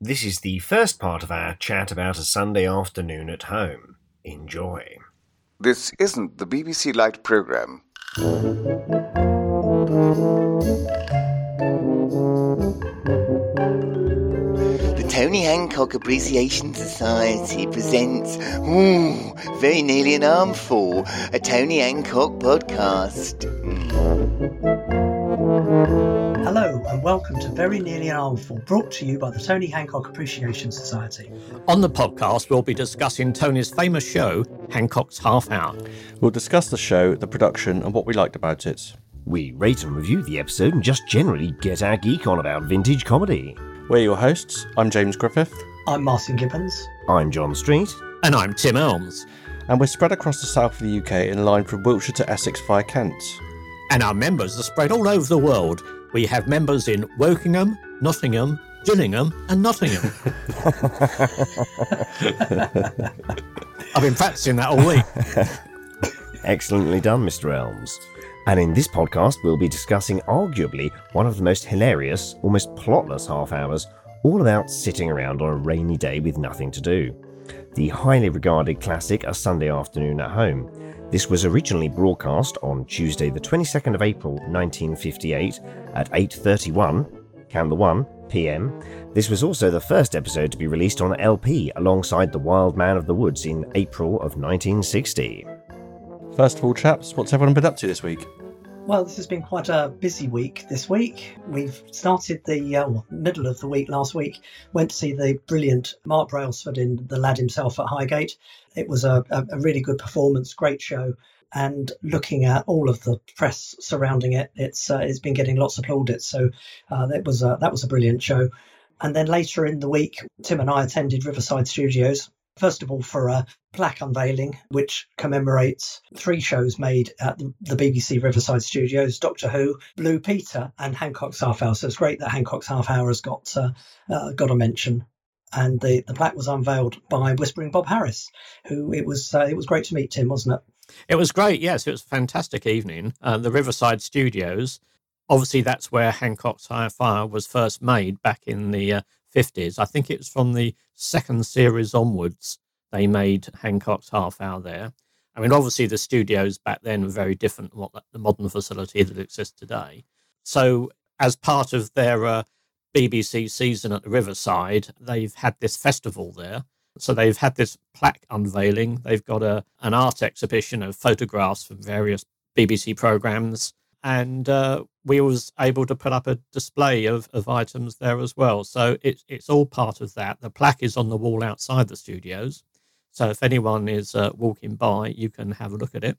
This is the first part of our chat about a Sunday afternoon at home. Enjoy. This isn't the BBC Light programme. The Tony Hancock Appreciation Society presents, ooh, very nearly an armful, a Tony Hancock podcast. Hmm. Hello and welcome to Very Nearly an Armful, brought to you by the Tony Hancock Appreciation Society. On the podcast, we'll be discussing Tony's famous show, Hancock's Half Hour. We'll discuss the show, the production, and what we liked about it. We rate and review the episode and just generally get our geek on about vintage comedy. We're your hosts. I'm James Griffith, I'm Martin Gibbons. I'm Jon Street. And I'm Tim Elms. and we're spread across the south of the UK in line from Wiltshire to Essex via Kent. And our members are spread all over the world. We have members in Wokingham, Nottingham, Gillingham, and Nottingham. I've been practicing that all week. Excellently done, Mr. Elms. And in this podcast, we'll be discussing arguably one of the most hilarious, almost plotless half hours, all about sitting around on a rainy day with nothing to do. The highly regarded classic A Sunday Afternoon at Home. This was originally broadcast on Tuesday, the 22nd of April 1958 at 8:31, count the 1 p.m. This was also the first episode to be released on LP alongside The Wild Man of the Woods in April of 1960. First of all, chaps, what's everyone been up to this week? Well, this has been quite a busy week this week. We've started the uh, middle of the week last week, went to see the brilliant Mark Brailsford in The Lad Himself at Highgate. It was a, a, a really good performance, great show. And looking at all of the press surrounding it, it's uh, it's been getting lots of plaudits. So uh, that was a, that was a brilliant show. And then later in the week, Tim and I attended Riverside Studios. First of all, for a plaque unveiling, which commemorates three shows made at the, BBC Riverside Studios Doctor Who, Blue Peter, and Hancock's Half Hour. So it's great that Hancock's Half Hour has got, uh, uh, got a mention. And the, the plaque was unveiled by Whispering Bob Harris, who it was uh, it was great to meet Tim, wasn't it? It was great, yes. It was a fantastic evening. Uh, the Riverside Studios, obviously, that's where Hancock's Half Hour was first made back in the uh, 50s. I think it was from the second series onwards they made Hancock's Half Hour there. I mean, obviously, the studios back then were very different from what the modern facility that exists today. So, as part of their uh, BBC season at the Riverside, they've had this festival there. So they've had this plaque unveiling. They've got a an art exhibition of photographs from various BBC programs, and uh, we was able to put up a display of, of items there as well. So it's it's all part of that. The plaque is on the wall outside the studios, so if anyone is uh, walking by, you can have a look at it.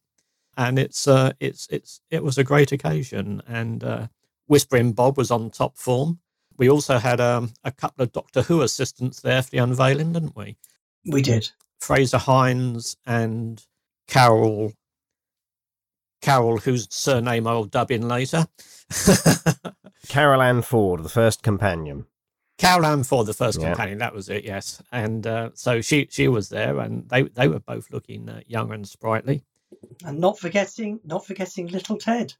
And it's uh, it's it's it was a great occasion, and uh, Whispering Bob was on top form. We also had um, a couple of Doctor Who assistants there for the unveiling, didn't we? We did. Frazer Hines and Carol. Carol, whose surname I'll dub in later. Carol Ann Ford, the first companion. Carol Ann Ford, the first Yeah. companion, that was it, yes. And uh, so she she was there, and they they were both looking uh, young and sprightly. And not forgetting not forgetting little Ted.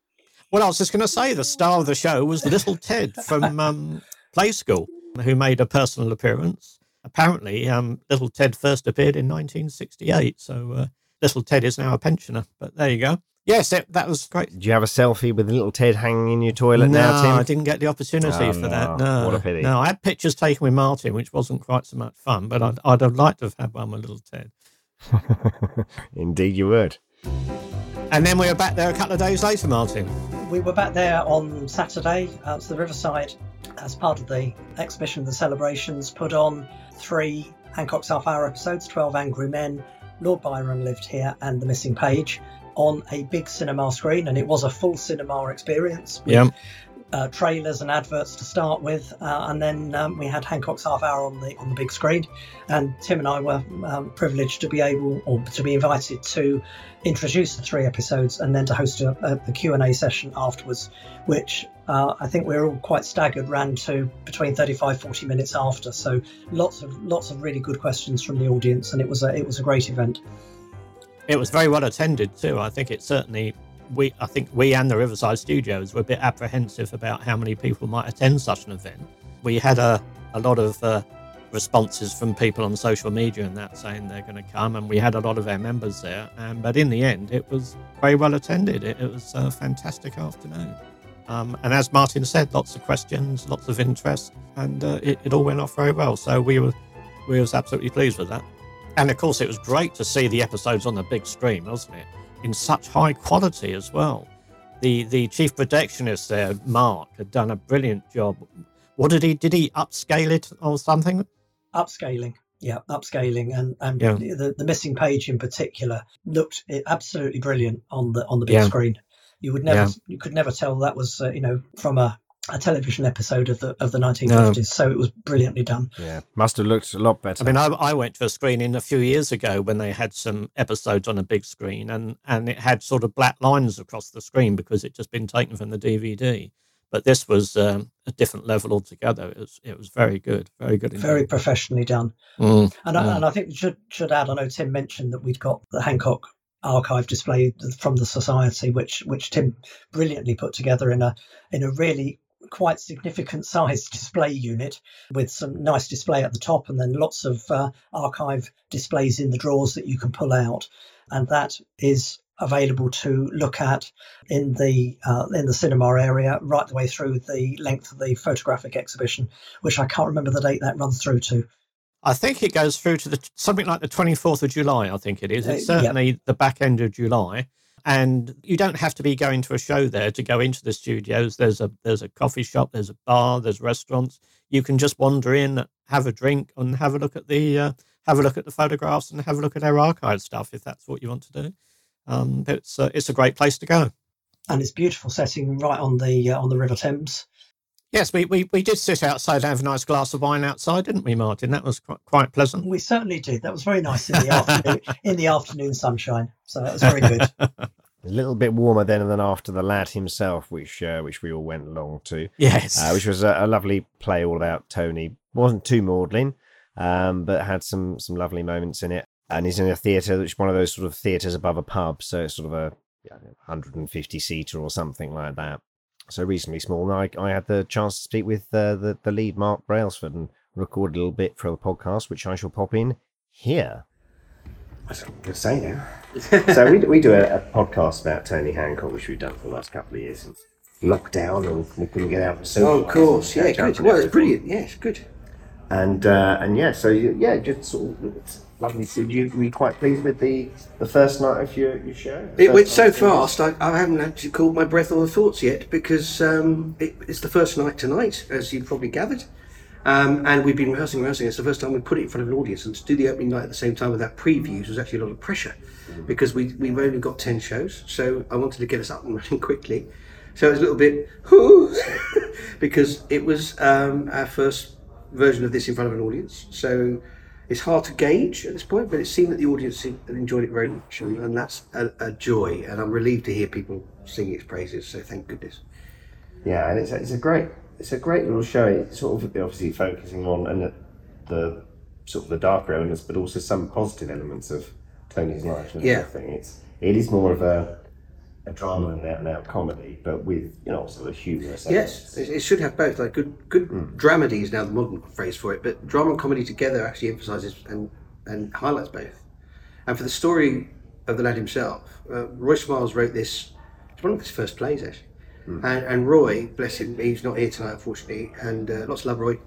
Well, I was just going to say the star of the show was Little Ted from um, Play School, who made a personal appearance. Apparently, um, Little Ted first appeared in 1968, so uh, Little Ted is now a pensioner. But there you go. Yes, it, that was great. Do you have a selfie with little Ted hanging in your toilet no, now, Tim? I didn't get the opportunity Oh, for no. that. No, What a pity. No, I had pictures taken with Martin, which wasn't quite so much fun, but I'd, I'd have liked to have had one with Little Ted. Indeed, you would. And then we were back there a couple of days later, Martin. We were back there on Saturday at the Riverside as part of the exhibition, the celebrations, put on three Hancock's Half Hour episodes 12 Angry Men, Lord Byron Lived Here, and The Missing Page on a big cinema screen. And it was a full cinema experience with Yeah. uh, trailers and adverts to start with. Uh, and then um, we had Hancock's Half Hour on the, on the big screen. And Tim and I were um, privileged to be able or to be invited to introduce the three episodes and then to host a, a, a Q&A session afterwards, which uh, I think we were all quite staggered, ran to between 35 40 minutes after. So lots of lots of really good questions from the audience, and it was a it was a great event. It was very well attended too. I think it certainly we I think we and the Riverside Studios were a bit apprehensive about how many people might attend such an event. We had a, a lot of uh, responses from people on social media and that saying they're going to come, and we had a lot of our members there. And but in the end, it was very well attended. It, it was a fantastic afternoon. Um, and as Martin said, lots of questions, lots of interest, and uh, it, it all went off very well. So we were we was absolutely pleased with that. And of course, it was great to see the episodes on the big screen, wasn't it? In such high quality as well. The the chief protectionist there, Mark, had done a brilliant job. What did he did he upscale it or something? Upscaling. Yeah, upscaling and and Yeah. the, the missing page in particular looked absolutely brilliant on the on the big Yeah. screen. You would never Yeah. you could never tell that was uh, you know from a, a television episode of the of the 1950s. So it was brilliantly done. Yeah, must have looked a lot better. I mean, I, I went to a screening a few years ago when they had some episodes on a big screen, and and it had sort of black lines across the screen because it just been taken from the DVD. But this was um, a different level altogether. It was it was very good, very good. Very professionally done. Mm, And, I, Mm. and I think should should add. I know Tim mentioned that we'd got the Hancock archive display from the society, which which Tim brilliantly put together in a in a really quite significant sized display unit with some nice display at the top and then lots of uh, archive displays in the drawers that you can pull out and that is available to look at in the uh, in the cinema area right the way through the length of the photographic exhibition which I can't remember the date that runs through to I think it goes through to the something like the twenty fourth of July. I think it is. Uh, It's yeah. certainly the back end of July, and you don't have to be going to a show there to go into the studios. There's a there's a coffee shop, there's a bar, there's restaurants. You can just wander in, have a drink, and have a look at the uh, have a look at the photographs and have a look at our archive stuff if that's what you want to do. Um, it's a, it's a great place to go. and it's beautiful setting right on the uh, on the River Thames. Yes, we, we, we did sit outside and have a nice glass of wine outside, didn't we, Martin? That was quite, quite pleasant. We certainly did. That was very nice in the afternoon in the afternoon sunshine. So that was very good. a little bit warmer then than after the lad himself, which uh, which we all went along to, Yes. uh, which was a, a lovely play all about Tony. wasn't too maudlin, um, but had some some lovely moments in it. And he's in a theatre, which is one of those sort of theatres above a pub, so it's sort of a yeah, 150 seater or something like that. So reasonably small. And I, I had the chance to speak with uh, the the lead, Mark Brailsford, and record a little bit for the podcast, which I shall pop in here. That's what I'm going to say now. so we, we do a, a podcast about Tony Hancock, which we've done for the last couple of years. Lockdown, and we couldn't get out and so. Oh, of course, yeah, good. Well, it's brilliant. Yes, good. And uh, and yeah, so you- yeah, just sort of it's lovely. So you were you quite pleased with the the first night of your, your show? It went so fast. I, I haven't actually caught my breath or thoughts yet because um, it, it's the first night tonight, as you probably gathered. Um, and we've been rehearsing, rehearsing. It's the first time we put it in front of an audience, and to do the opening night at the same time without previews was actually a lot of pressure because we we've only got ten shows. So I wanted to get us up and running quickly. So it was a little bit whoo, because it was um, our first version of this in front of an audience. So it's hard to gauge at this point, but it seemed that the audience enjoyed it very much, and, and that's a, a joy. And I'm relieved to hear people singing its praises. So thank goodness. Yeah, and it's a, it's a great it's a great little show. It's sort of obviously focusing on and the, the sort of the darker elements, but also some positive elements of Tony's life and Yeah. everything. It's it is more of a a drama and out and out comedy, but with you know sort of humorous. Yes, it, it should have both. Like good, good dramedy is now the modern phrase for it, but drama and comedy together actually emphasises and and highlights both. And for the story of the lad himself, uh, Roy Smiles wrote this. It's one of his first plays actually. And, and Roy, bless him, he's not here tonight unfortunately, and uh, lots of love, Roy.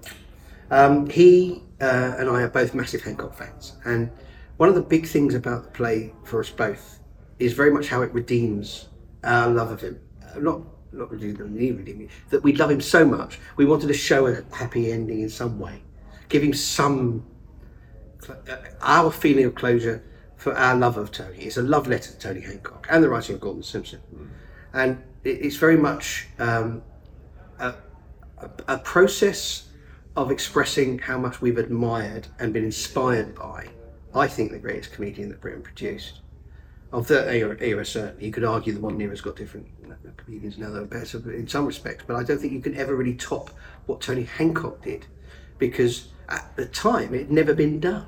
Um, he uh, and I are both massive Hancock fans, and one of the big things about the play for us both is very much how it redeems our love of him. Uh, Not not redeem him, he redeem him, that we love him so much. We wanted to show a happy ending in some way, give him some uh, our feeling of closure for our love of Tony. It's a love letter to Tony Hancock and the writing of Galton Simpson, and it, it's very much um, a, a, a process of expressing how much we've admired and been inspired by. I think the greatest comedian that Britain produced. Of the era, certainly. You could argue the modern era's got different comedians now that are better in some respects, but I don't think you can ever really top what Tony Hancock did because at the time it had never been done.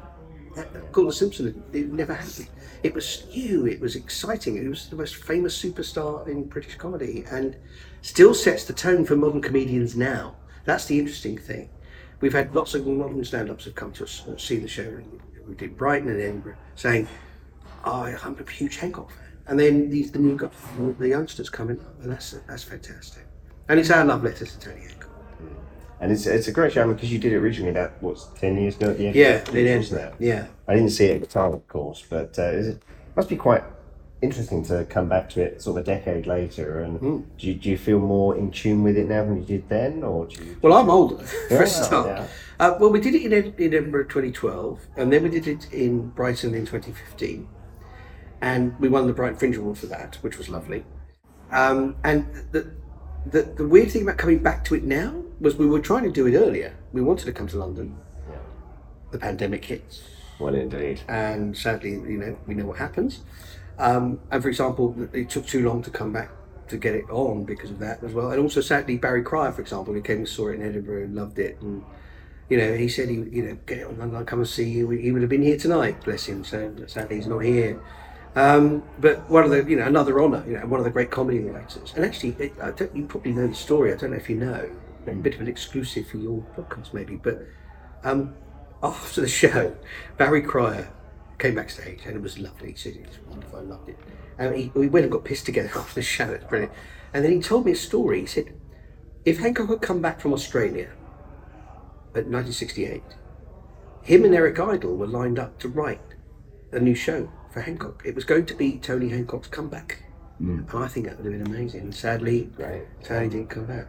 Uh, Galton Simpson, it never happened. It was new, it was exciting, it was the most famous superstar in British comedy and still sets the tone for modern comedians now. That's the interesting thing. we've had lots of modern stand-ups have come to us and see the show. We did Brighton and Edinburgh, saying, oh, "I'm a huge Hancock fan," and then these the new guys, the youngsters coming up, and that's that's fantastic. And it's our love letter to Tony Hancock. And it's it's a great show because you did it originally about what's ten years ago. at the end Yeah, it is. Yeah. I didn't see it at the time, of course, but uh, is it must be quite interesting to come back to it sort of a decade later. And Hmm. do, you, do you feel more in tune with it now than you did then, or do you? Well, I'm older for Yeah, a start. Uh, well, we did it in Edinburgh 2012, and then we did it in Brighton in 2015, and we won the Brighton Fringe Award for that, which was lovely. Um, and the, the the weird thing about coming back to it now was we were trying to do it earlier. We wanted to come to London. Yeah. The pandemic hits, Well, indeed. and sadly, you know, we know what happens. Um, and for example, it took too long to come back to get it on because of that as well. And also, sadly, Barry Cryer, for example, who came and saw it in Edinburgh and loved it, and you know, he said he, you know, get it on London, I'll come and see you. He would have been here tonight, bless him. So sadly, he's not here. Um, but one of the, you know, another honour, you know, one of the great comedy writers. And actually, it, I don't, you probably know the story. I don't know if you know. A bit of an exclusive for your podcast, maybe. But um, after the show, Barry Cryer came backstage and it was lovely. He said it was wonderful, I loved it. And he, we went and got pissed together after the show. It's brilliant. And then he told me a story. He said, if Hancock had come back from Australia at 1968, him and Eric Idle were lined up to write a new show for Hancock. It was going to be Tony Hancock's comeback. And I think that would have been amazing. And sadly, Great. Tony didn't come back.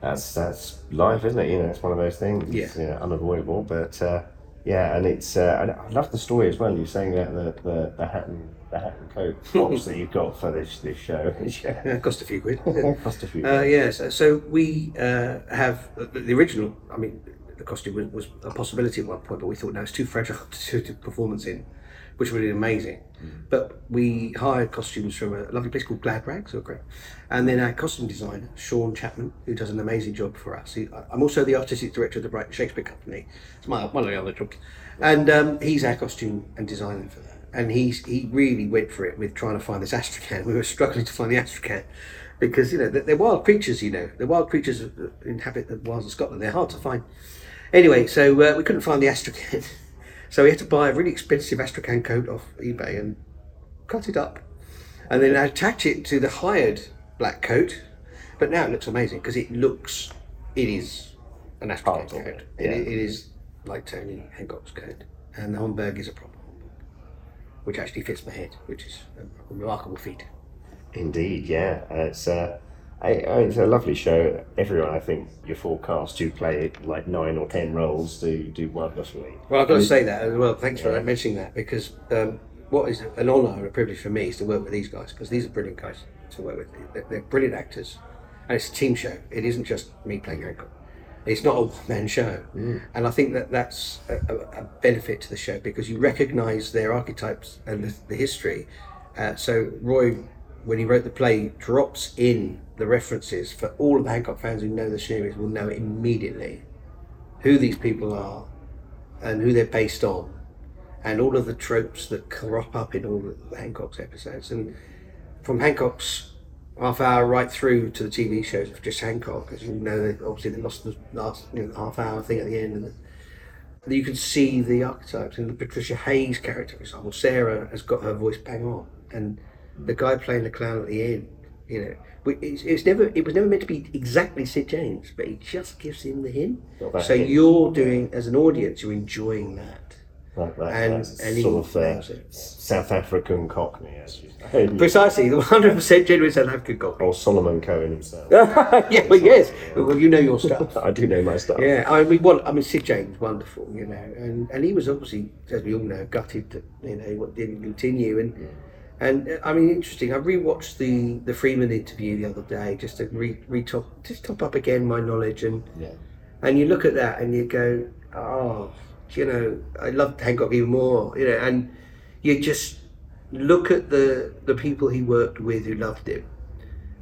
That's that's life, isn't it? You know, it's one of those things. Yeah. You know, unavoidable, but uh, yeah, and it's. Uh, and I love the story as well. You're saying about the the, the hat and the hat and coat box that you've got for this this show. yeah. Yeah, it cost a few quid. Cost a few. Uh, yes, uh, so we uh, have the, the original. I mean, the costume was, was a possibility at one point, but we thought no, it's too fragile to do performance in, which would really amazing. But we hired costumes from a lovely place called Glad Rags, who are great, and then our costume designer Sean Chapman, who does an amazing job for us. He, I'm also the artistic director of the Brighton Shakespeare Company. It's my one of the other jobs, and um, he's our costume and designer for that. And he's he really went for it with trying to find this astrakhan. We were struggling to find the astrakhan because you know they're, they're wild creatures. You know, they're wild creatures that inhabit the wilds of Scotland. They're hard to find. Anyway, so uh, we couldn't find the astrakhan, so we had to buy a really expensive astrakhan coat off eBay and cut it up, and then attach it to the hired black coat. But now it looks amazing because it looks, it is an astrakhan coat. it, It- it is like Tony Hancock's coat, and the Homburg is a proper Homburg, which actually fits my head, which is a remarkable feat. Indeed, yeah. And It's uh, it's a lovely show. Everyone, I think, your full cast do play like nine or ten roles, do do wonderfully. Well, I've got to say that as well. Thanks for mentioning that because um, what is an honour and a privilege for me is to work with these guys because these are brilliant guys to work with. They're, they're brilliant actors, and it's a team show. It isn't just me playing Hancock. It's not a one-man show, and I think that that's a, a, a benefit to the show because you recognise their archetypes and the, the history. Uh, so Roy, when he wrote the play, drops in the references for all of the Hancock fans who know the series will know immediately who these people are and who they're based on, and all of the tropes that crop up in all the Hancock's episodes. And from Hancock's half hour right through to the TV shows of just Hancock, as you know, obviously they lost the last you know, half hour thing at the end, and the, you can see the archetypes. And the Patricia Hayes character, for example, Sarah has got her voice bang on, and the guy playing the clown at the end, you know. It's, it's never. It was never meant to be exactly Sid James, but he just gives him the hint. So hint. you're doing, as an audience, you're enjoying that. And- and he sort of uh. South African Cockney, as you say. Precisely, the 100% genuine South African cock. or Solomon Cohen himself. yeah, well, yes. Well, you know your stuff. I do know my stuff. Yeah, I mean, well, I mean, Sid James, wonderful, you know, and, and he was obviously, as we all know, gutted that you know what didn't continue, and and uh, I mean, interesting. I rewatched the the Freeman interview the other day just to re, re top just top up again my knowledge, and Yeah. and you look at that and you go, oh, you know, I loved Hancock even more, you know, and you just look at the the people he worked with who loved him,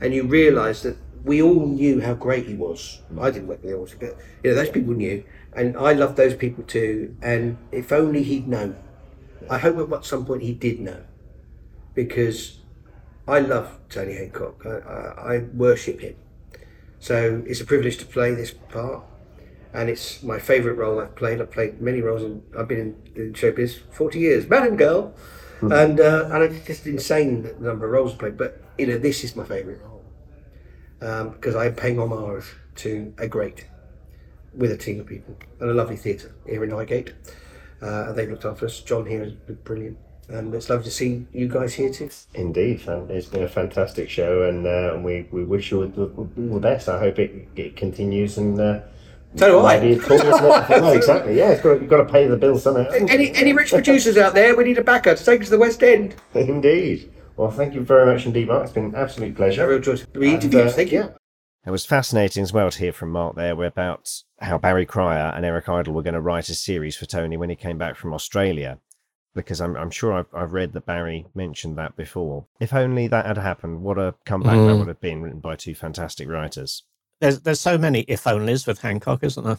and you realise that we all knew how great he was. I didn't work with him, but you know, those people knew, and I loved those people too. And if only he'd known, I hope at some point he did know, because I love Tony Hancock. I, I, I worship him. So it's a privilege to play this part. and it's my favourite role I've played. I've played many roles, and I've been in, in showbiz forty years, Madam Girl, and uh, and it's just insane the number of roles I've played. But you know, this is my favourite role um, because I'm paying homage to a great with a team of people and a lovely theatre here in Highgate. Uh, and they've looked after us. John here has been brilliant, and it's lovely to see you guys here too. Indeed, fan- it's been a fantastic show, and uh, we, we wish you all the, the best. I hope it, it continues and. Uh, So do I. maybe cool, no, exactly. Yeah, it's got, you've got to pay the bill somehow. Any any rich producers out there? We need a backer to take us to the West End. Indeed. Well, thank you very much indeed, Mark. It's been an absolute A pleasure. real joy Three And, interviews. uh, Thank you. yeah. It was fascinating as well to hear from Mark there about how Barry Cryer and Eric Idle were going to write a series for Tony when he came back from Australia. Because I'm, I'm sure I've, I've read that Barry mentioned that before. If only that had happened, what a comeback that Mm. would have been written by two fantastic writers. There's there's so many if onlys with Hancock, isn't there?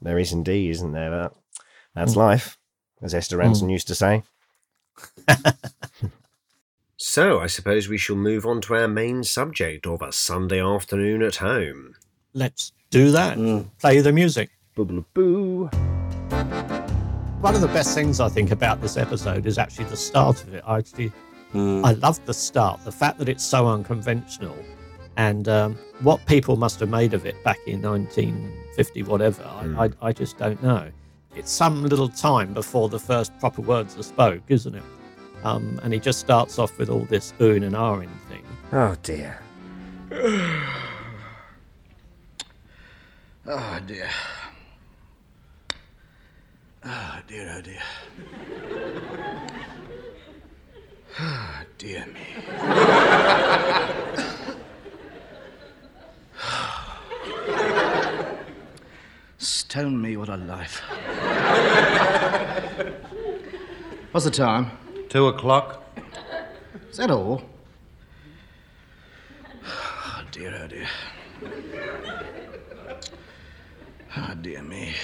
There is indeed, isn't there? That that's life, as Esther Rantzen used to say. so I suppose we shall move on to our main subject of a Sunday afternoon at home. Let's do that. Play the music. Boo boo boo. One of the best things I think about this episode is actually the start of it. I actually, I love the start. The fact that it's so unconventional, and um, what people must have made of it back in 1950, whatever. I, I, I just don't know. It's some little time before the first proper words are spoke, isn't it? Um, and he just starts off with all this oon and ahhing thing. Oh dear. Oh dear. Oh dear, oh dear. Oh dear me. Stone me, what a life. What's the time? Two o'clock. Is that all? Oh dear, oh dear. Oh dear me.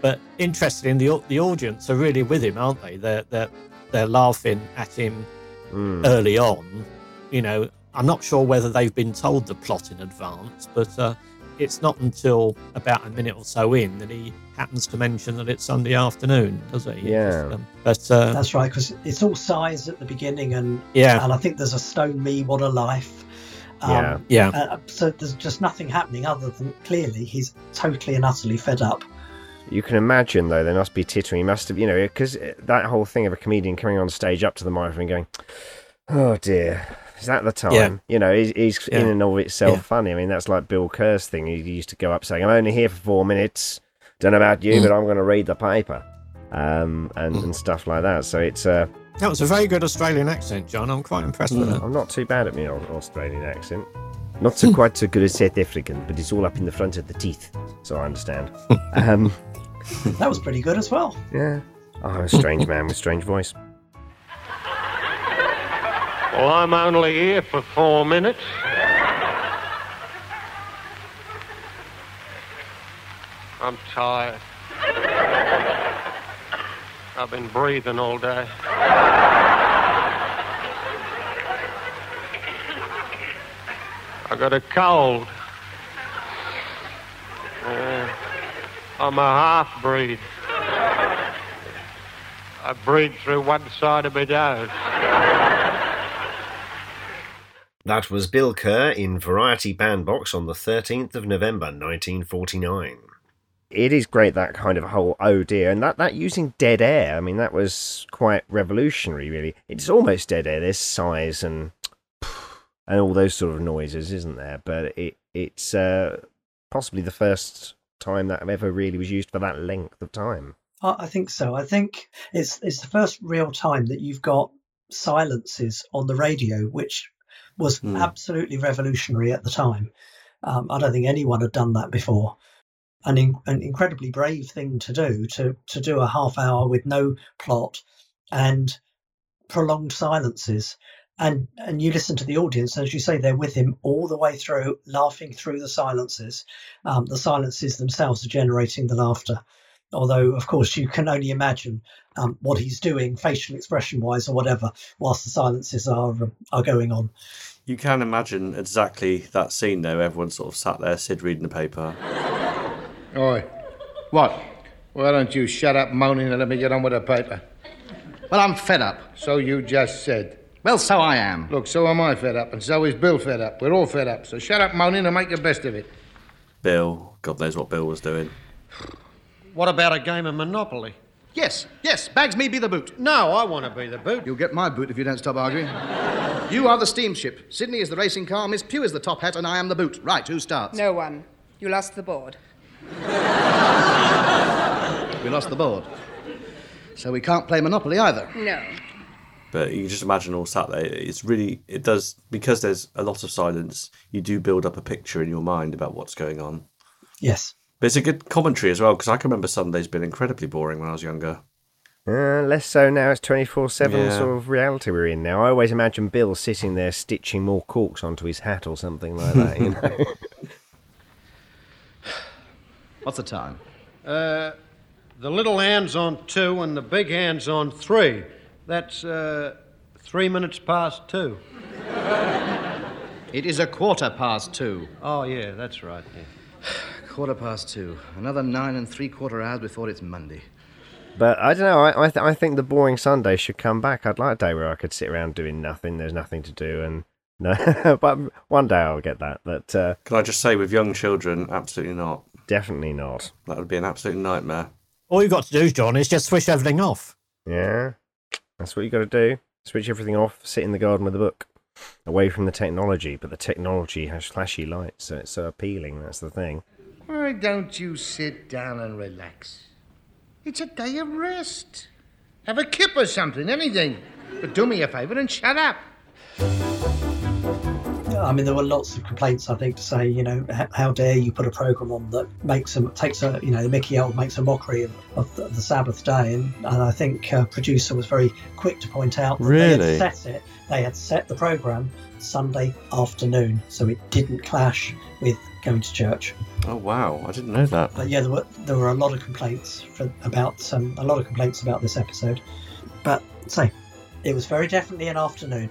But interesting, the the audience are really with him, aren't they? They're they're they're laughing at him early on. You know, I'm not sure whether they've been told the plot in advance, but uh, it's not until about a minute or so in that he happens to mention that it's Sunday afternoon, does he? Yeah. um, but uh, That's right, because it's all size at the beginning, and yeah, and I think there's a stone me, what a life. Um, Yeah. yeah, Uh, so there's just nothing happening other than clearly he's totally and utterly fed up. You can imagine, though, there must be tittering. He must have, you know, because that whole thing of a comedian coming on stage up to the microphone going, oh dear, is that the time? Yeah. You know, he's, he's in and of itself Yeah. funny. I mean, that's like Bill Kerr's thing. He used to go up saying, I'm only here for four minutes. Don't know about you, but I'm going to read the paper. Um, and, and stuff like that. So it's, uh, that was a very good Australian accent, Jon. I'm quite impressed with it. I'm not too bad at my Australian accent. Not so quite so good as South African, but it's all up in the front of the teeth, so I understand. um, That was pretty good as well. yeah. Oh, I'm a strange man with strange voice. Well, I'm only here for four minutes. I'm tired. I've been breathing all day. I got a cold. Uh, I'm a half breed. I breathe through one side of my nose. That was Bill Kerr in Variety Bandbox on the 13th of November 1949. It is great that kind of whole oh dear, and that, that using dead air, I mean, that was quite revolutionary, really. It's almost dead air, there's sighs and and all those sort of noises, isn't there? But it it's uh, possibly the first time that ever really was used for that length of time. I think so. I think it's it's the first real time that you've got silences on the radio, which was Hmm. absolutely revolutionary at the time. Um, I don't think anyone had done that before. An, in, an incredibly brave thing to do to to do a half hour with no plot and prolonged silences. And and you listen to the audience, as you say, they're with him all the way through, laughing through the silences. Um, the silences themselves are generating the laughter although of course you can only imagine um, what he's doing facial expression wise or whatever whilst the silences are um, are going on You can imagine exactly that scene though. Everyone sort of sat there, Sid reading the paper. Oi. What? Why don't you shut up moaning and let me get on with the paper? Well, I'm fed up. So you just said. Well, so I am. Look, so am I fed up, and so is Bill fed up. We're all fed up. So shut up moaning and make the best of it. Bill, God knows what Bill was doing. What about a game of Monopoly? Yes, yes, bags me be the boot. No, I want to be the boot. You'll get my boot if you don't stop arguing. you are the steamship. Sydney is the racing car. Miss Pugh is the top hat, and I am the boot. Right, who starts? No one. You lost the board. We lost the board. So we can't play Monopoly either. No. But you can just imagine all sat there. It's really, it does, because there's a lot of silence, you do build up a picture in your mind about what's going on. Yes. But it's a good commentary as well, because I can remember Sundays being incredibly boring when I was younger. Uh, less so now. It's twenty four seven sort of reality we're in now. I always imagine Bill sitting there stitching more corks onto his hat or something like that. You know? What's the time? Uh, the little hand's on two and the big hand's on three. That's uh, three minutes past two. It is a quarter past two. Oh, yeah, that's right. Yeah. Quarter past two. Another nine and three quarter hours before it's Monday. but I don't know. I I, th- I think the boring Sunday should come back. I'd like a day where I could sit around doing nothing. There's nothing to do, and no. but one day I'll get that. But uh, Can I just say, with young children, absolutely not. Definitely not. That would be an absolute nightmare. All you've got to do, Jon, is just switch everything off. Yeah, that's what you've got to do. Switch everything off. Sit in the garden with a book, away from the technology. But the technology has flashy lights, so it's so appealing. That's the thing. Why don't you sit down and relax? It's a day of rest. Have a kip or something, anything. But do me a favour and shut up. I mean, there were lots of complaints, I think, to say, you know, how dare you put a program on that makes a takes a, you know, the Mickey L makes a mockery of, of the, the Sabbath day, and, and I think uh, producer was very quick to point out that they had set it, they had set the program Sunday afternoon, so it didn't clash with going to church. Oh wow, I didn't know that. But yeah, there were there were a lot of complaints for, about um, a lot of complaints about this episode, but say, it was very definitely an afternoon.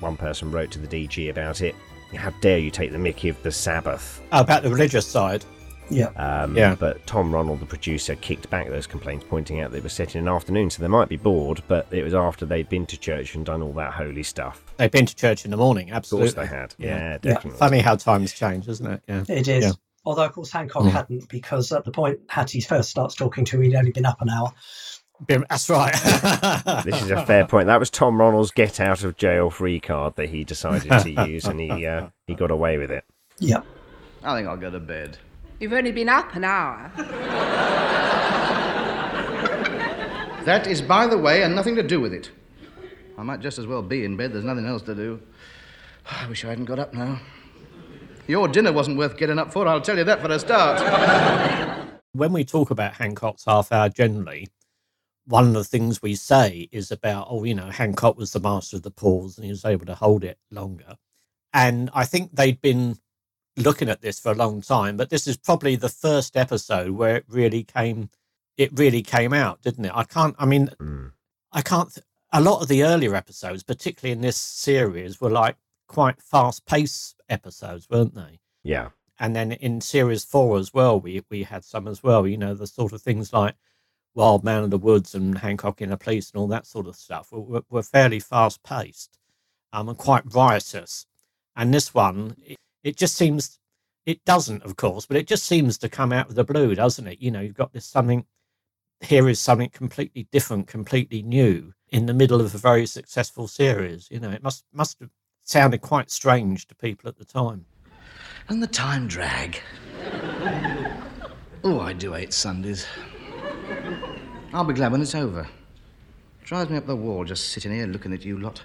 One person wrote to the DG about it. How dare you take the Mickey of the Sabbath? Oh, about the religious side. Yeah. Um, Yeah. But Tom Ronald, the producer, kicked back those complaints, pointing out that it was set in an afternoon, so they might be bored, but it was after they'd been to church and done all that holy stuff. They'd been to church in the morning, Of absolutely. course they had. Yeah, Yeah. definitely. Funny how times change, isn't it? Yeah. It is. Yeah. Although, of course, Hancock Mm. hadn't, because at the point Hattie first starts talking to him, he'd only been up an hour. Been- That's right. This is a fair point. That was Tom Ronald's get out of jail free card that he decided to use, and he uh, he got away with it. Yeah. I think I'll go to bed. You've only been up an hour. That is by the way and nothing to do with it. I might just as well be in bed. There's nothing else to do. I wish I hadn't got up now. Your dinner wasn't worth getting up for, I'll tell you that for a start. when we talk about Hancock's half hour generally, one of the things we say is about, oh, you know, Hancock was the master of the pause and he was able to hold it longer. And I think they'd been looking at this for a long time, but this is probably the first episode where it really came, it really came out, didn't it? I can't, I mean, Mm. I can't, th- a lot of the earlier episodes, particularly in this series, were like quite fast paced episodes, weren't they? Yeah. and then in series four as well, we we had some as well. You know, the sort of things like Wild Man of the Woods and Hancock in the Police and all that sort of stuff were, were, fairly fast paced um, and quite riotous. And this one, it, it just seems it doesn't, of course, but it just seems to come out of the blue, doesn't it? You know, you've got this something. Here is something completely different, completely new in the middle of a very successful series. You know, it must must have sounded quite strange to people at the time. and the time drag. Oh, I do hate Sundays. I'll be glad when it's over. Drives me up the wall just sitting here looking at you lot.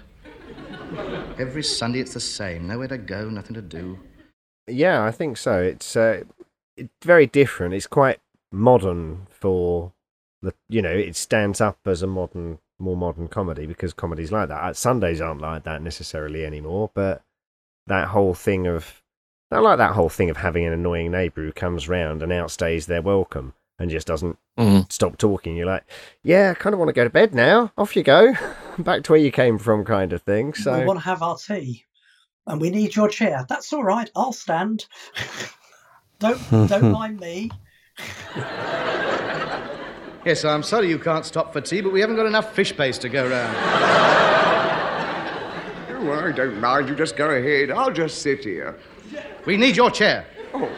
Every Sunday it's the same. Nowhere to go, nothing to do. Yeah, I think so. It's uh, very different. It's quite modern for the you know it stands up as a modern, more modern comedy because comedies like that. Uh, Sundays aren't like that necessarily anymore, but that whole thing of I like that whole thing of having an annoying neighbour who comes round and outstays their welcome and just doesn't mm-hmm. stop talking. You're like, yeah, I kind of want to go to bed now. Off you go, back to where you came from, kind of thing. So we want to have our tea. and we need your chair. That's all right. I'll stand. don't don't mind me. Yes, I'm sorry you can't stop for tea, but we haven't got enough fish paste to go round. Oh, I don't mind. You just go ahead. I'll just sit here. We need your chair. Oh,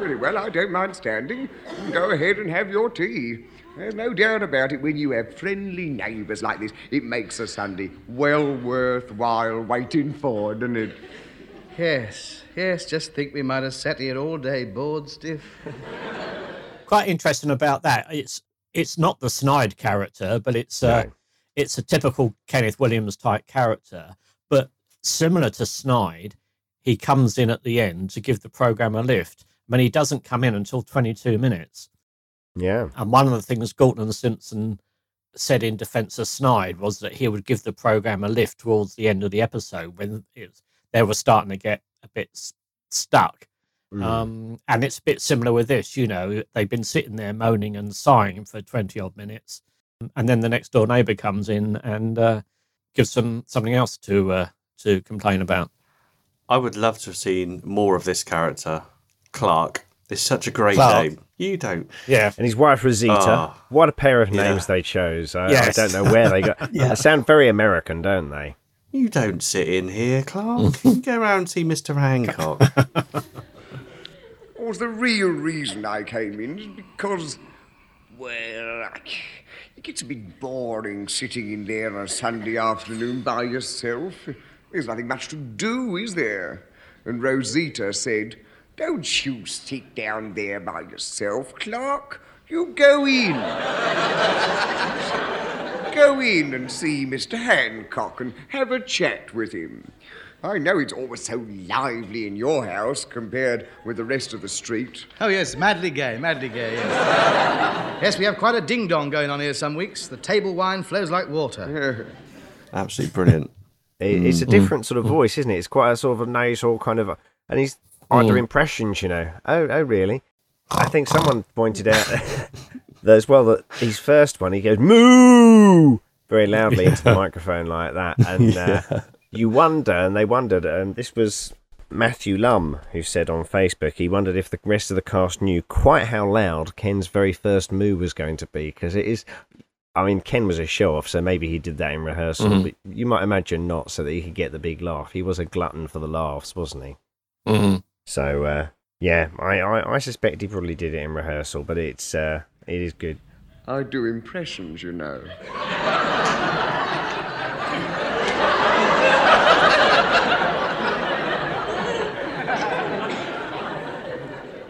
very well. I don't mind standing. Go ahead and have your tea. There's no doubt about it when you have friendly neighbours like this. It makes a Sunday well worthwhile waiting for, doesn't it? Yes, yes, just think we might have sat here all day bored stiff. Quite interesting about that. It's it's not the snide character, but it's uh, No. it's a typical Kenneth Williams type character. But similar to Snide, he comes in at the end to give the program a lift. I mean, he doesn't come in until 22 minutes. Yeah. And one of the things Galton and Simpson said in defense of Snide was that he would give the program a lift towards the end of the episode when it, they were starting to get a bit s- stuck. Mm. Um, and it's a bit similar with this, you know, they've been sitting there moaning and sighing for 20 odd minutes. And then the next door neighbor comes in and uh, gives them something else to uh, to complain about. I would love to have seen more of this character, Clark. It's such a great Clark. name. You don't. Yeah. And his wife Rosita. Ah. what a pair of Yeah. names they chose. I, Yes. I don't know where they got. Yeah. They sound very American, don't they? You don't sit in here, Clark. you go around and see Mr. Hancock. Well, the real reason I came in is because, well, it gets a bit boring sitting in there on a Sunday afternoon by yourself. There's nothing much to do, is there? And Rosita said, Don't you sit down there by yourself, Clark. You go in. go in and see Mr. Hancock and have a chat with him. I know it's always so lively in your house compared with the rest of the street. Oh, yes, madly gay, madly gay, yes. yes, we have quite a ding dong going on here some weeks. The table wine flows like water. Absolutely brilliant. It, it's a mm-hmm. different sort of voice, isn't it? It's quite a sort of a nasal kind of, A, and he's under impressions, you know. Oh, oh, really? I think someone pointed out that as well that his first one, he goes moo very loudly into the microphone like that, and uh, you wonder, and they wondered, and this was Matthew Lum who said on Facebook he wondered if the rest of the cast knew quite how loud Ken's very first moo was going to be because it is. I mean, Ken was a show off, so maybe he did that in rehearsal. But you might imagine not, so that he could get the big laugh. He was a glutton for the laughs, wasn't he? Mm-hmm. So uh, yeah, I, I, I suspect he probably did it in rehearsal, but it's uh, it is good. I do impressions, you know.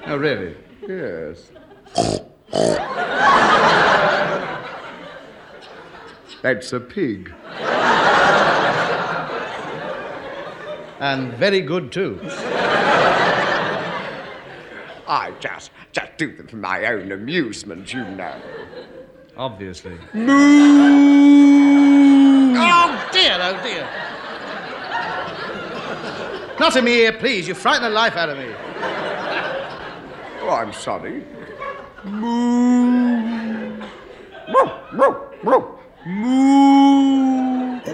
Oh, really? Yes. That's a pig. And very good, too. I just just do them for my own amusement, you know. Obviously. Moo! Oh, dear, oh, dear. Not in me ear, please. You frighten the life out of me. Oh, I'm sorry. Moo! Moo! Moo! Moo! Moo!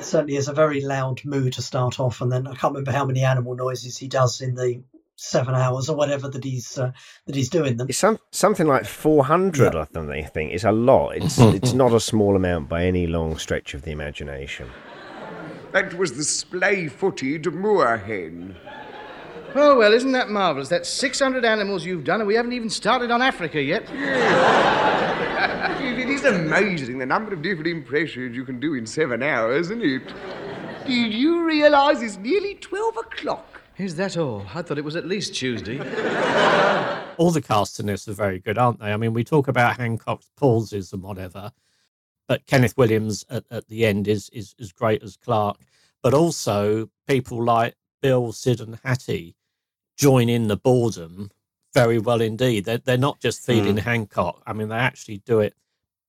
It certainly is a very loud moo to start off, and then I can't remember how many animal noises he does in the seven hours or whatever that he's uh, that he's doing them. It's some something like four hundred. I think I think it's a lot. It's it's not a small amount by any long stretch of the imagination. That was the splay-footed moorhen. Oh, well, isn't that marvellous? That's 600 animals you've done, and we haven't even started on Africa yet. It is amazing the number of different impressions you can do in seven hours, isn't it? Did you realise it's nearly 12 o'clock? Is that all? I thought it was at least Tuesday. all the casts in this are very good, aren't they? I mean, we talk about Hancock's pauses and whatever, but Kenneth Williams at, at the end is, is is great as Clark. But also people like Bill, Sid, and Hattie join in the boredom very well indeed. They're they're not just feeding hmm. Hancock. I mean, they actually do it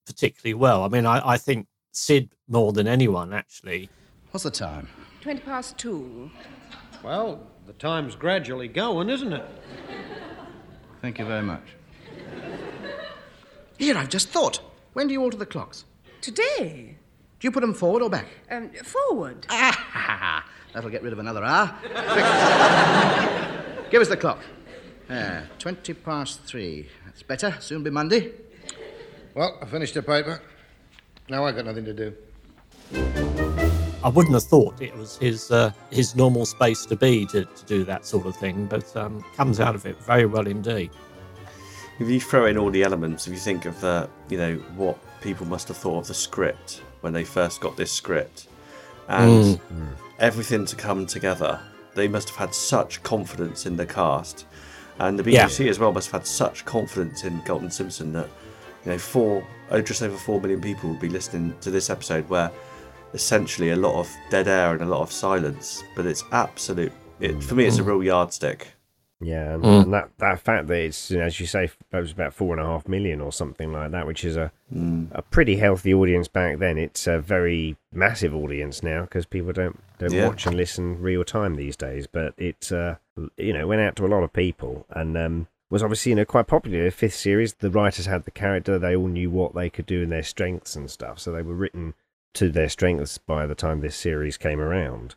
particularly well. I mean, I, I think Sid more than anyone actually. What's the time? Twenty past two. Well, the time's gradually going, isn't it? Thank you very much. Here, I've just thought. When do you alter the clocks? Today. Do you put them forward or back? Um, forward. Ah, That'll get rid of another hour. Give us the clock. Ah, 20 past three. That's better. Soon be Monday. Well, I finished the paper. Now I got nothing to do. I wouldn't have thought it was his uh, his normal space to be to, to do that sort of thing, but um, comes out of it very well indeed. If you throw in all the elements, if you think of the, you know, what people must have thought of the script when they first got this script, and Mm. everything to come together, they must have had such confidence in the cast, and the Yeah. BBC as well must have had such confidence in Galton Simpson that, you know, four, oh, just over four million people will be listening to this episode where essentially a lot of dead air and a lot of silence, but it's absolute. It, for me, it's a real yardstick. Yeah, and, Mm. and that that fact that it's you know, as you say, it was about four and a half million or something like that, which is a a pretty healthy audience back then. It's a very massive audience now because people don't don't Yeah. watch and listen real time these days. But it uh, you know went out to a lot of people and um, was obviously you know quite popular. The fifth series, the writers had the character, they all knew what they could do and their strengths and stuff, so they were written to their strengths by the time this series came around.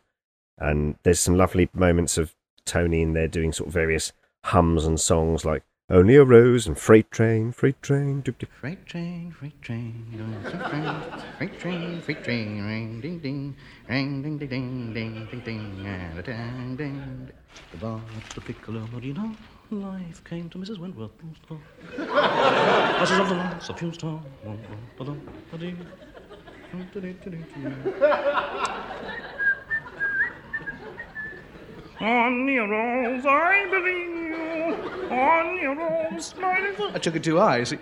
And there's some lovely moments of Tony in there doing sort of various hums and songs like Only a Rose and Freight Train, Freight Train. doop, doop. Freight train, freight train. Freight train, freight train, ring ding ding, ring ding ding ding ding ding ding, and a dang ding. The bar at the Piccolo Marina, life came to Mrs. Wentworth. Buses of the lights, a few stars. On your rose, I believe you. On your rose, smiling. I took it too high, see.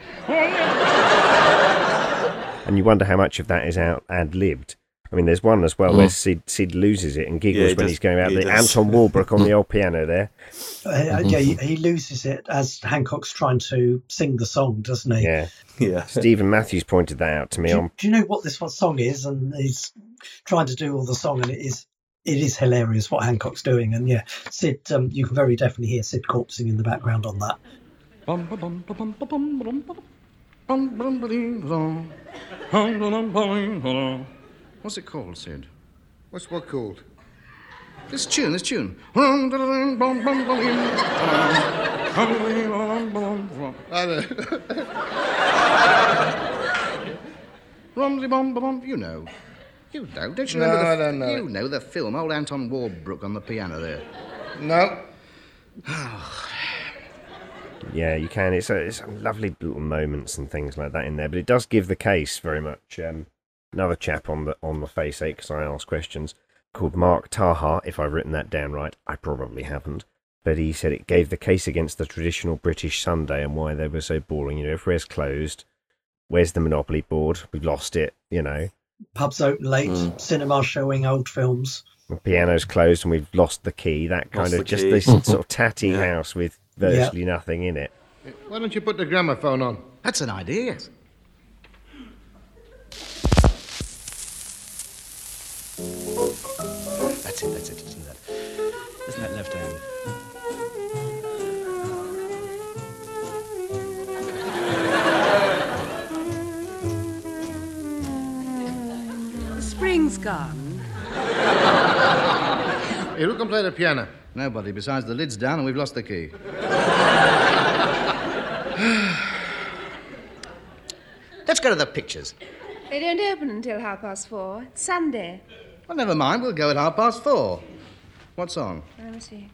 And you wonder how much of that is out ad libbed. I mean, there's one as well where Mm. Sid, Sid loses it and giggles Yeah, he when does- he's going out he the. Anton Walbrook on the old piano there. Uh, yeah, he, he loses it as Hancock's trying to sing the song, doesn't he? Yeah. Yeah. Stephen Matthews pointed that out to me Do, you- on do you know what this one song is? And he's trying to do all the song, and it is it is hilarious what Hancock's doing. And yeah, Sid, um, you can very definitely hear Sid corpsing in the background on that. What's it called, Sid? What's what called? This tune, this tune. I don't Rumsy bum bum bum. You know. You know. Don't you No, remember the I don't know You it. know the film. Old Anton Walbrook on the piano there. No. Yeah, you can. It's, a, it's some lovely little moments and things like that in there, but it does give the case very much. Um, another chap on the on the face eight because I ask questions called Mark Taha. If I've written that down right, I probably haven't. But he said it gave the case against the traditional British Sunday and why they were so boring. You know, everywhere's closed. Where's the Monopoly board? We've lost it. You know, Pubs open late, Mm. cinema showing old films. the piano's closed and we've lost the key. That kind Lost of just key. this sort of tatty Yeah. house with virtually nothing in it. Why don't you put the gramophone on? That's an idea, yes. That's it, that's it, isn't that? Isn't that left hand? The spring's gone. Here, who can play the piano? Nobody, besides the lid's down and we've lost the key. Let's go to the pictures. They don't open until half past four. It's Sunday. Well, never mind, we'll go at half past four. What song? Let me see.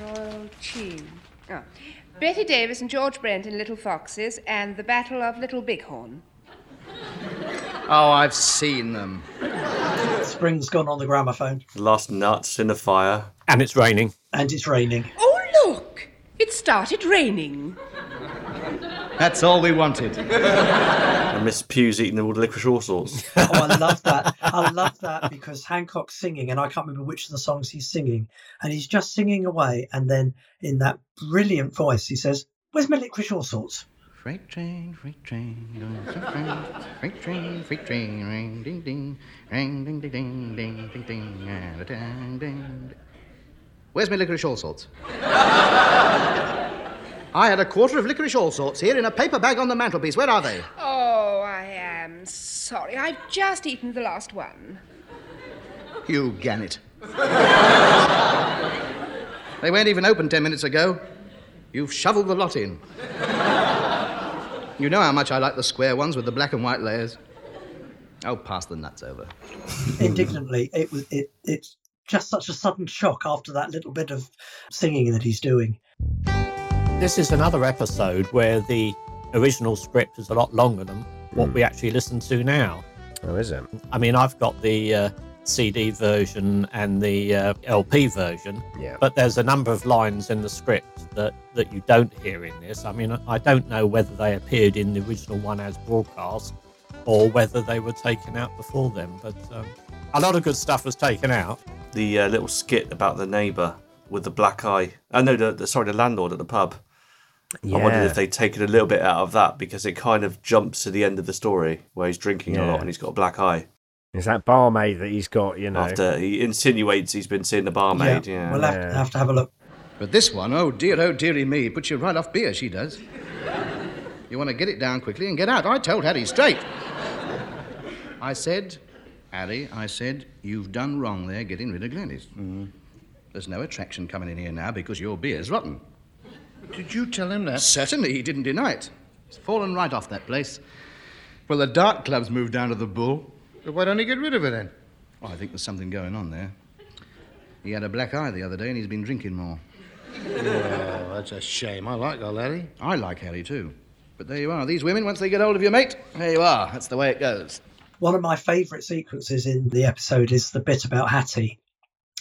Royal Tune. Oh. Ah. Bette Davis and George Brent in Little Foxes and the Battle of Little Bighorn. Oh, I've seen them. Spring's gone on the gramophone, The last nuts in the fire. And it's raining. and it's raining. Oh, look! It started raining. That's all we wanted. And Miss Pugh's eating all the licorice all sorts. Oh, I love that. I love that because Hancock's singing, and I can't remember which of the songs he's singing, and he's just singing away, and then in that brilliant voice, he says, "Where's my licorice all sorts?" Freight train, freight train, fast. Freight train, freight train, ring ding ding, ring ding ding ding ding ding ding, and a dang ding. Where's my licorice all sorts? I had a quarter of licorice all sorts here in a paper bag on the mantelpiece. Where are they? Oh, I am sorry. I've just eaten the last one. You gannet. They weren't even open ten minutes ago. You've shoveled the lot in. You know how much I like the square ones with the black and white layers. Oh, pass the nuts over. Indignantly, it was it. It's just such a sudden shock after that little bit of singing that he's doing. This is another episode where the original script is a lot longer than what we actually listen to now. Oh, is it? I mean, I've got the uh, CD version and the uh, LP version, Yeah. but there's a number of lines in the script that, that you don't hear in this. I mean, I don't know whether they appeared in the original one as broadcast or whether they were taken out before then, but um, a lot of good stuff was taken out. The uh, little skit about the neighbour with the black eye. I know the, the sorry, the landlord at the pub. I wondered if they'd taken a little bit out of that because it kind of jumps to the end of the story where he's drinking a lot and he's got a black eye. Is that barmaid that he's got, you know? After he insinuates he's been seeing the barmaid. Yeah, We'll have, to, have to have a look. But this one, oh dear, oh dearie me, puts you right off beer, she does. You want to get it down quickly and get out. I told Harry straight. I said, Harry, I said, you've done wrong there getting rid of Glenys. Mm-hmm. There's no attraction coming in here now because your beer's rotten. Did you tell him that? Certainly, he didn't deny it. He's fallen right off that place. Well, the dart club's moved down to the Bull. But why don't he get rid of it then? Well, I think there's something going on there. He had a black eye the other day and he's been drinking more. Oh, that's a shame. I like old Harry. I like Harry too. But there you are. These women, once they get hold of your mate, there you are. That's the way it goes. One of my favourite sequences in the episode is the bit about Hattie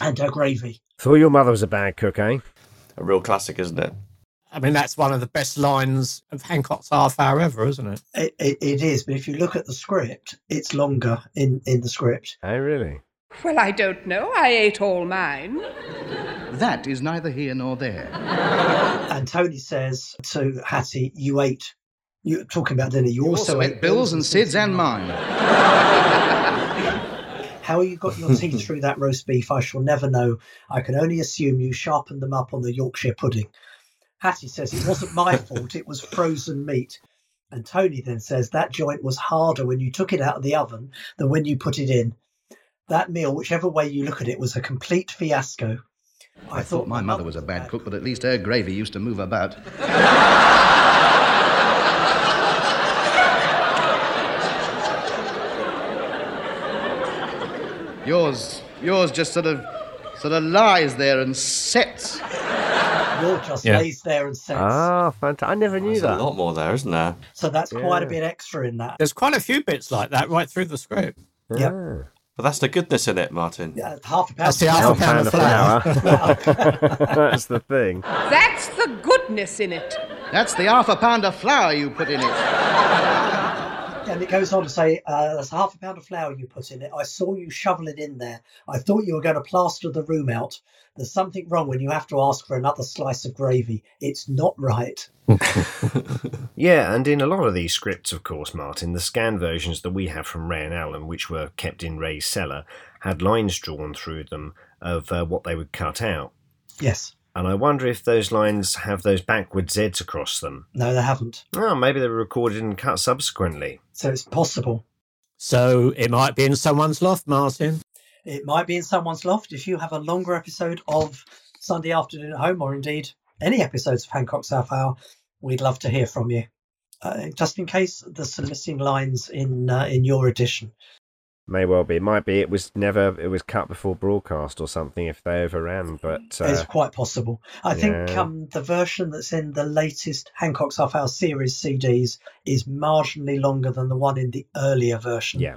and her gravy. Thought your mother was a bad cook, eh? A real classic, isn't it? I mean, that's one of the best lines of Hancock's half hour ever, isn't it? It, it, it is, but if you look at the script, it's longer in, in the script. Oh, really? Well, I don't know. I ate all mine. That is neither here nor there. And Tony says to Hattie, "You ate." You're talking about dinner. You, You also ate Bill's and Sid's and mine. How you got your teeth through that roast beef, I shall never know. I can only assume you sharpened them up on the Yorkshire pudding. Hattie says it wasn't my fault, it was frozen meat. And Tony then says that joint was harder when you took it out of the oven than when you put it in. That meal, whichever way you look at it, was a complete fiasco. I thought my mother was a bad cook, but at least her gravy used to move about. yours, yours just sort of, sort of lies there and sets. Yours just Yeah. lays there and sets. Ah, fantastic. I never knew There's that. a lot more there, isn't there? So that's quite a bit extra in that. There's quite a few bits like that right through the script. Yep. But that's the goodness in it, Martin. Yeah, half a pound. That's the half a pound of flour. That's the thing. That's the goodness in it. That's the half a pound of flour you put in it. And it goes on to say, uh, there's half a pound of flour you put in it. I saw you shovel it in there. I thought you were going to plaster the room out. There's something wrong when you have to ask for another slice of gravy. It's not right. Yeah, and in a lot of these scripts, of course, Martin, the scanned versions that we have from Ray and Alan, which were kept in Ray's cellar, had lines drawn through them of uh, what they would cut out. Yes. And I wonder if those lines have those backward Zs across them. No, they haven't. Oh, maybe they were recorded and cut subsequently. So it's possible. So it might be in someone's loft, Martin. It might be in someone's loft. If you have a longer episode of Sunday Afternoon at Home, or indeed any episodes of Hancock's Half Hour, we'd love to hear from you. Uh, just in case there's some missing lines in uh, in your edition. May well be. It might be it was never it was cut before broadcast or something if they overran, but it's uh, quite possible. I think um, the version that's in the latest Hancock's Half Hour series CDs is marginally longer than the one in the earlier version. yeah,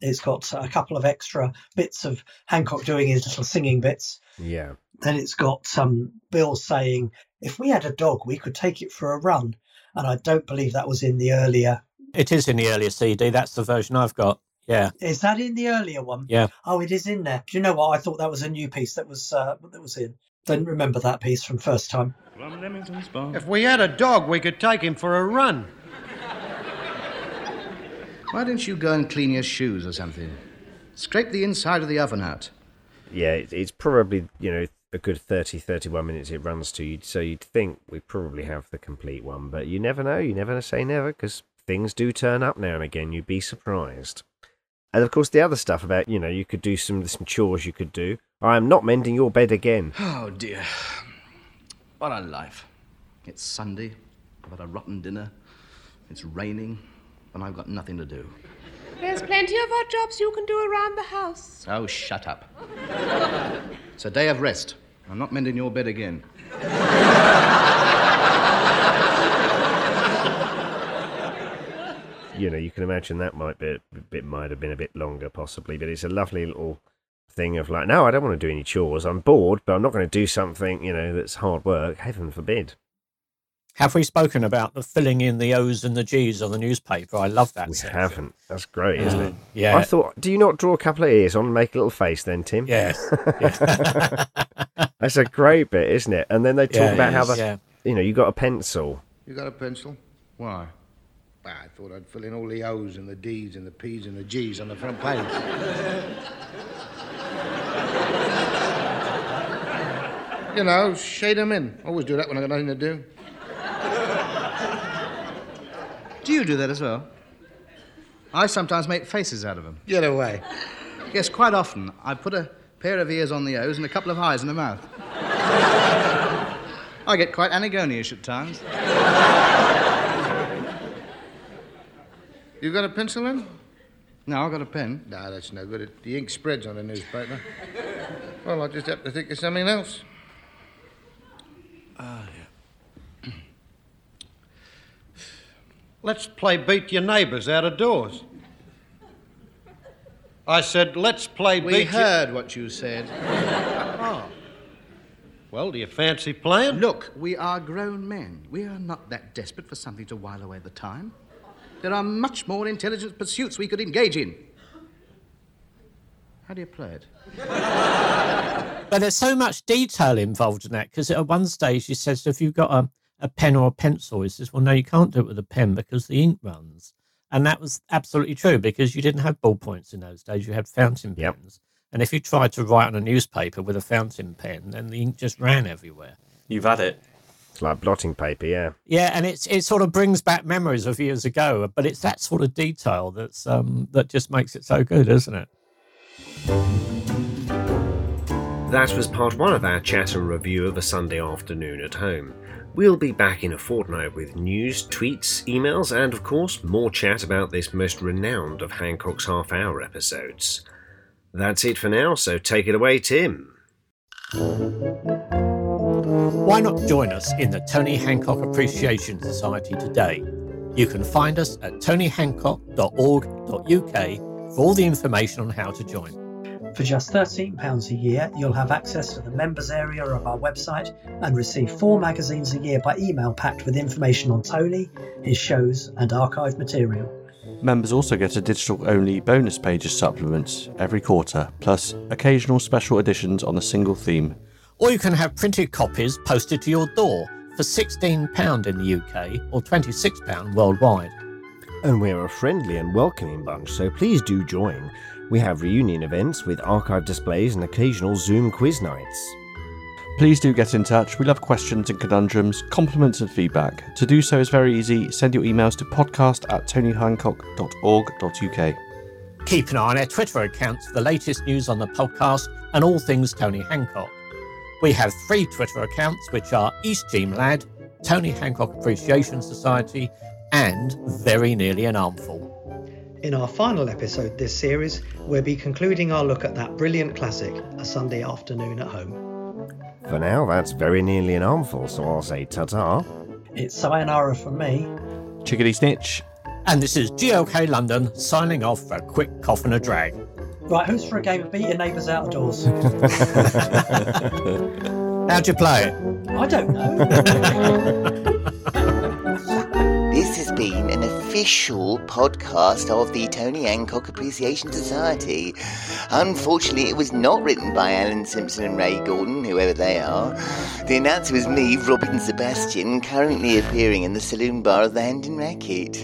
It's got a couple of extra bits of Hancock doing his little singing bits. yeah. Then it's got um, Bill saying, if we had a dog, we could take it for a run. And I don't believe that was in the earlier. It is in the earlier CD. That's the version I've got. Yeah. Is that in the earlier one? Yeah. Oh, it is in there. Do you know what? I thought that was a new piece that was uh, that was in. Didn't remember that piece from first time. If we had a dog, we could take him for a run. Why don't you go and clean your shoes or something? Scrape the inside of the oven out. Yeah, it's probably, you know, a good 30, 31 minutes it runs to. You'd, so you'd think we probably have the complete one, but you never know. You never say never because things do turn up now and again. You'd be surprised. And of course, the other stuff about, you know, you could do some some chores you could do. I am not mending your bed again. Oh dear. What a life. It's Sunday. I've had a rotten dinner. It's raining, and I've got nothing to do. There's plenty of odd jobs you can do around the house. Oh, shut up. it's a day of rest. I'm not mending your bed again. You know, you can imagine that might be a bit might have been a bit longer, possibly, but it's a lovely little thing of like, no, I don't want to do any chores. I'm bored, but I'm not going to do something, you know, that's hard work. Heaven forbid. Have we spoken about the filling in the O's and the G's on the newspaper? I love that. We section. haven't. That's great, isn't it? Mm, yeah. I thought, do you not draw a couple of ears on and make a little face then, Tim? Yes. That's a great bit, isn't it? And then they talk Yeah, about how the, yeah. you know, you got a pencil. You got a pencil? Why? I thought I'd fill in all the O's and the D's and the P's and the G's on the front page. you know, shade them in. Always do that when I've got nothing to do. Do you do that as well? I sometimes make faces out of them. Get away. Yes, quite often. I put a pair of ears on the O's and a couple of eyes in the mouth. I get quite Antigonish at times. You got a pencil in? No, I've got a pen. No, that's no good. It- The ink spreads on the newspaper. Well, I just have to think of something else. Ah, yeah. Let's play beat your neighbours out of doors. I said, let's play We beat We heard what you said. Oh. Well, do you fancy playing? Look, we are grown men. We are not that desperate for something to while away the time. There are much more intelligent pursuits we could engage in. How do you play it? But there's so much detail involved in that because at one stage he says, if you've got a, a pen or a pencil, he says, well, no, you can't do it with a pen because the ink runs. And that was absolutely true because you didn't have ballpoints in those days, you had fountain pens. And if you tried to write on a newspaper with a fountain pen, then the ink just ran everywhere. You've had it. It's like blotting paper, yeah. Yeah, and it's it sort of brings back memories of years ago, but it's that sort of detail that's um that just makes it so good, isn't it? That was part one of our chat and review of a Sunday afternoon at home. We'll be back in a fortnight with news, tweets, emails, and of course, more chat about this most renowned of Hancock's half hour episodes. That's it for now, so take it away, Tim. Why not join us in the Tony Hancock Appreciation Society today? You can find us at tonyhancock.org.uk for all the information on how to join. For just £13 a year, you'll have access to the members area of our website and receive four magazines a year by email packed with information on Tony, his shows, and archive material. Members also get a digital only bonus pages supplement every quarter, plus occasional special editions on a single theme. Or you can have printed copies posted to your door for £16 in the UK or £26 worldwide. And we're a friendly and welcoming bunch, so please do join. We have reunion events with archive displays and occasional Zoom quiz nights. Please do get in touch. We love questions and conundrums, compliments and feedback. To do so is very easy. Send your emails to podcast at tonyhancock.org.uk. Keep an eye on our Twitter accounts for the latest news on the podcast and all things Tony Hancock. We have three Twitter accounts, which are East Team Lad, Tony Hancock Appreciation Society, and Very Nearly an Armful. In our final episode this series, we'll be concluding our look at that brilliant classic, A Sunday Afternoon at Home. For now, that's very nearly an armful, so I'll say ta ta. It's sayonara from me. Chickadee snitch. And this is GOK London signing off for a quick cough and a drag. Right, who's for a game of Beat Your Neighbours Outdoors? How'd you play it? I don't know. This has been an official podcast of the Tony Hancock Appreciation Society. Unfortunately, it was not written by Alan Simpson and Ray Galton, whoever they are. The announcer was me, Robin Sebastian, currently appearing in the saloon bar of the and Racket.